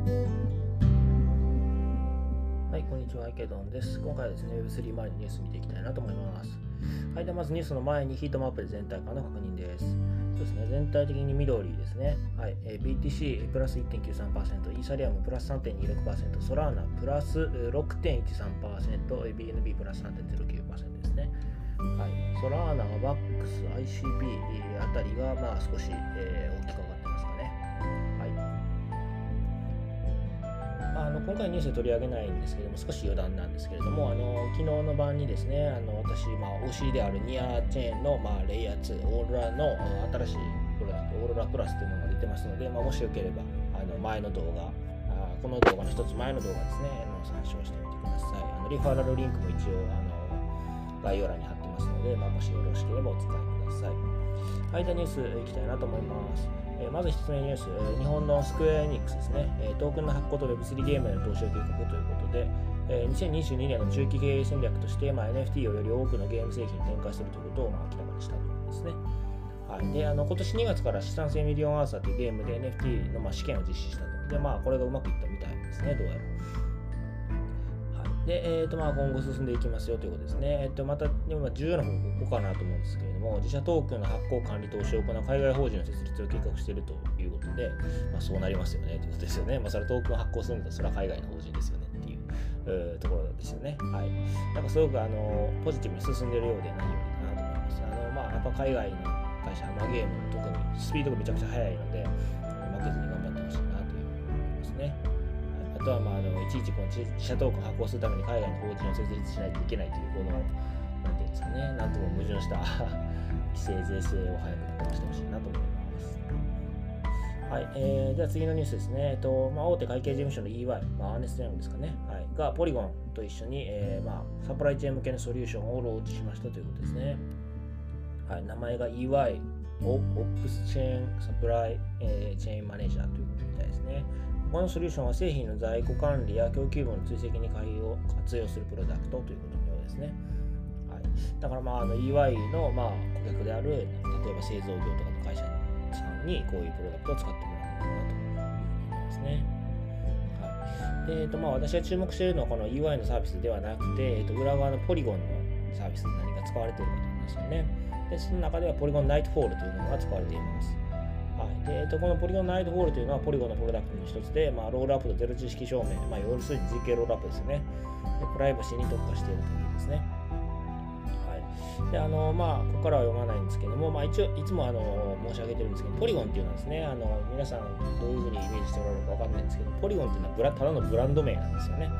はい、こんにちは、池ドンです。今回はですね、Web3 前のニュース見ていきたいなと思います。はい、ではまずニュースの前にヒートマップで全体感の確認です。そうですね、全体的に緑ですね。はい、え、BTC プラス1.93%、イーサリアムプラス3.26%、ソラーナプラス6.13%、BNB プラス3.09%ですね。はい、ソラーナ、バックス、ICP あたりがまあ少し、えー、大きく上がってますかね。あの今回ニュースで取り上げないんですけども、少し余談なんですけれども、あの昨日の晩にですね、あの私、まあ、推しであるニアチェーンの、まあ、レイヤー2、オーロラの新しいプロダクト、オーロラプラスというものが出てますので、まあ、もしよければあの前の動画、あこの動画の一つ前の動画ですね、の参照してみてください。あのリファラルリンクも一応あの概要欄に貼ってますので、まあ、もしよろしければお使いください。はい、ニュースいきたいなと思います。えー、まず1つ目ニュース、日本のスクエアエニックスですね、えー、トークンの発行と Web3 ゲームへの投資を計画ということで、えー、2022年の中期経営戦略として、まあ、NFT をより多くのゲーム製品に展開するということを、まあ、明らかにしたということですね。はい、であの今年2月から資産性ミリオンアーサーというゲームで NFT の、まあ、試験を実施したと。で、まあ、これがうまくいったみたいですね、どうやら。で、えーとまあ、今後進んでいきますよということですね。えー、とまた、今重要な方法かなと思うんですけれども、自社トークンの発行管理投資を行う海外法人の設立を計画しているということで、まあ、そうなりますよねということですよね。まあ、それトークン発行するんだと、それは海外の法人ですよねっていうところですよね。はい。なんかすごくあのポジティブに進んでいるようで何よりかなと思います。あのまあ、やっぱ海外の会社、まあ、ゲーム特にスピードがめちゃくちゃ速いので、負けずにあとは、まあ、あのいちいちこの自社トークン発行するために海外の法人を設立しないといけないという、この、なんていうんですかね、なんとも矛盾した 規制税制を早く出してほしいなと思います。はい、えー、では次のニュースですね。えっとまあ、大手会計事務所の EY、まあ、アーネストヤングですかね、はい、がポリゴンと一緒に、えーまあ、サプライチェーン向けのソリューションをローチしましたということですね。はい、名前が EY、オップスチェーンサプライ、えー、チェーンマネージャーということみたいですね。このソリューションは製品の在庫管理や供給網の追跡に海を活用するプロダクトということのようですね。はい、だから、まあ、あの EY の、まあ、顧客である、例えば製造業とかの会社さんにこういうプロダクトを使ってもらうのかなというふうに思いますね。はいでえーとまあ、私が注目しているのはこの EY のサービスではなくて、えー、と裏側のポリゴンのサービスに何が使われているかと思いますよね。でその中ではポリゴンナイトフォールというものが使われています。でえー、とこのポリゴンナイトフォールというのはポリゴンのプロダクトの一つで、まあ、ロールアップとゼロ知識証明、まあ、要するに ZK ロールアップですよねで。プライバシーに特化しているというですね。はい、であのまあ、ここからは読まないんですけども、まあ、一応いつもあの申し上げてるんですけど、ポリゴンっていうのはですね、あの皆さんどういうふうにイメージしておられるか分かんないんですけど、ポリゴンっていうのはブラただのブランド名なんですよね。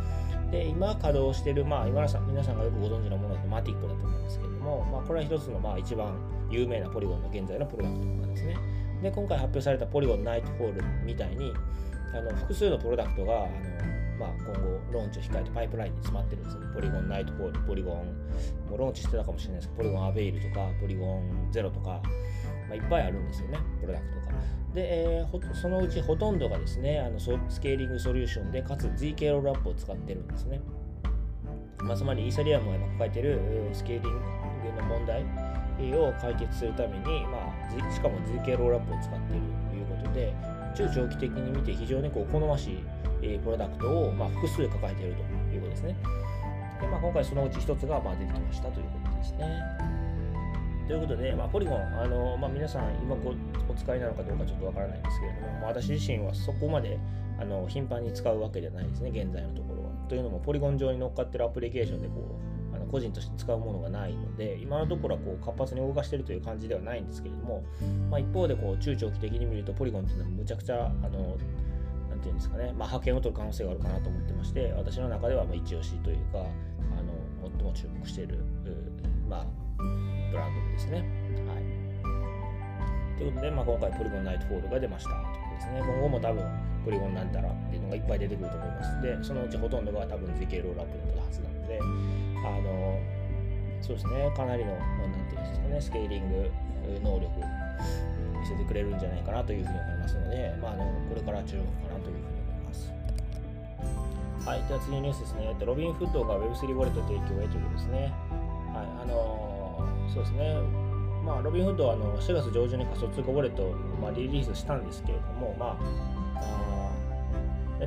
で、今稼働している、まあ、今さん皆さんがよくご存知のものだとマティックだと思うんですけども、まあ、これは一つの、まあ、一番有名なポリゴンの現在のプロダクトなんですね。で今回発表されたポリゴンナイトホールみたいにあの複数のプロダクトがあの、まあ、今後ローンチを控えてパイプラインに詰まってるんですよ、ね。ポリゴンナイトホール、ポリゴン、もうローンチしてたかもしれないですけど、ポリゴンアベイルとか、ポリゴンゼロとか、まあ、いっぱいあるんですよね、プロダクトが。で、えー、そのうちほとんどがですね、あのスケーリングソリューションで、かつ ZK ロールアップを使ってるんですね。まあ、つまりイーサリアムが今抱えているスケーリングの問題を解決するために、まあ、しかも ZK ロールアップを使っているということで、中長期的に見て非常にこう好ましいプロダクトを、ま、複数抱えているということですね。でまあ、今回そのうち一つがま出てきましたということですね。ということで、まあ、ポリゴン、あのまあ、皆さん今ごお使いなのかどうかちょっとわからないんですけれども、まあ、私自身はそこまであの頻繁に使うわけではないですね、現在のところは。というのも、ポリゴン上に乗っかってるアプリケーションでこう個人として使うものがないので今のところはこう活発に動かしているという感じではないんですけれども、まあ、一方でこう中長期的に見るとポリゴンっていうのはむちゃくちゃあのなんていうんですかね、まあ、覇権を取る可能性があるかなと思ってまして私の中ではまあ一押しというかあの最も注目している、まあ、ブランドですね。はいということで、まあ、今回ポリゴンナイトフォールが出ましたということですね。今後も多分ポリゴンなんたらっていうのがいっぱい出てくると思います。で、そのうちほとんどが多分 ZK ロールアップだったはずなので、あのそうですねかなりの何て言うんですかねスケーリング能力見せてくれるんじゃないかなというふうに思いますので、まあ、あのこれから注目かなというふうに思います。はい、では次のニュースですね。ロビンフッドが Web3 ウォレット提供へということですね。はい、あのそうですね。まあ、ロビンフッドはあの4月上旬に仮想通貨ウォレットを、まあ、リリースしたんですけれども、まあ、あ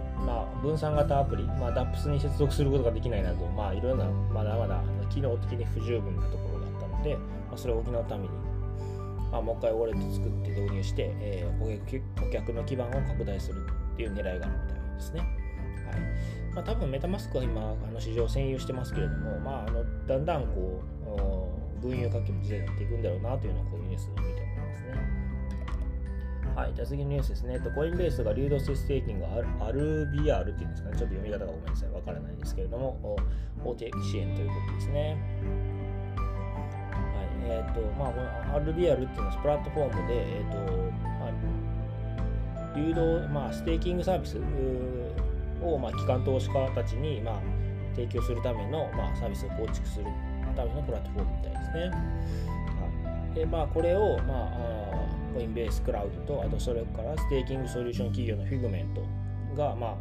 まあ、分散型アプリ、まあ、DAPS に接続することができないなど、まあ、いろんなまだまだ機能的に不十分なところがあったので、まあ、それを補うために、まあ、もう一回ウォレット作って導入して、えー、顧客の基盤を拡大するっていう狙いがあるみたいですね。はいまあ、多分メタマスクは今あの市場占有してますけれども、まあ、あのだんだんこう群雄割拠の時代になっていくんだろうなというのはこういうニュースで見て。はい、じゃあ次のニュースですね。コインベースが流動性ステーキング RBR っていうんですかね。ちょっと読み方がごめんなさい。わからないですけれども、法定支援ということですね。はい、えっ、ー、と、まあ、この RBR っていうのはプラットフォームで、えっ、ー、と、まあ、流動、まあ、ステーキングサービスを、まあ、機関投資家たちに、まあ、提供するための、まあ、サービスを構築するためのプラットフォームみたいですね。はい、で、まあ、これを、まあ、コインベースクラウドと、あとそれからステーキングソリューション企業のフィグメントが、まあ、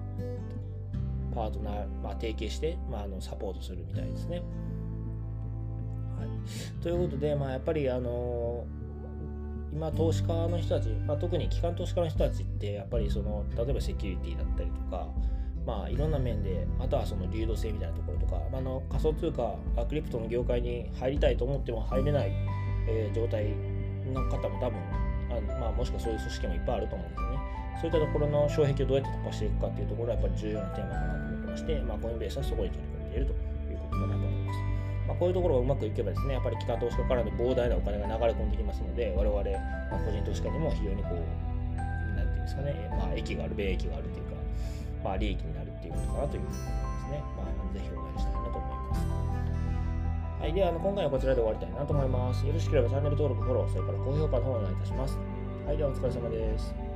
パートナー、まあ、提携して、まあ、あのサポートするみたいですね。はい、ということで、まあ、やっぱり、あの今、投資家の人たち、まあ、特に機関投資家の人たちって、やっぱりその、例えばセキュリティだったりとか、まあ、いろんな面で、あとはその流動性みたいなところとか、まあ、の仮想通貨ア、クリプトの業界に入りたいと思っても入れない、えー、状態の方も多分あまあ、もしくはそういう組織もいっぱいあると思うんですよね。そういったところの障壁をどうやって突破していくかっていうところはやっぱり重要なテーマかなと思ってまして、まあ、コインベースはそこに取り組んでいるということかなと思います。まあ、こういうところがうまくいけばですね、やっぱり機関投資家からの膨大なお金が流れ込んできますので、我々、まあ、個人投資家にも非常にこう、なんていうんですかね、まあ、益がある、米益があるというか、まあ、利益になるっていうことかなというふうに思いますね。まあ、ぜひお願いしたい。はい、ではあの今回はこちらで終わりたいなと思います。よろしければチャンネル登録、フォロー、それから高評価の方お願いいたします。はい、ではお疲れ様です。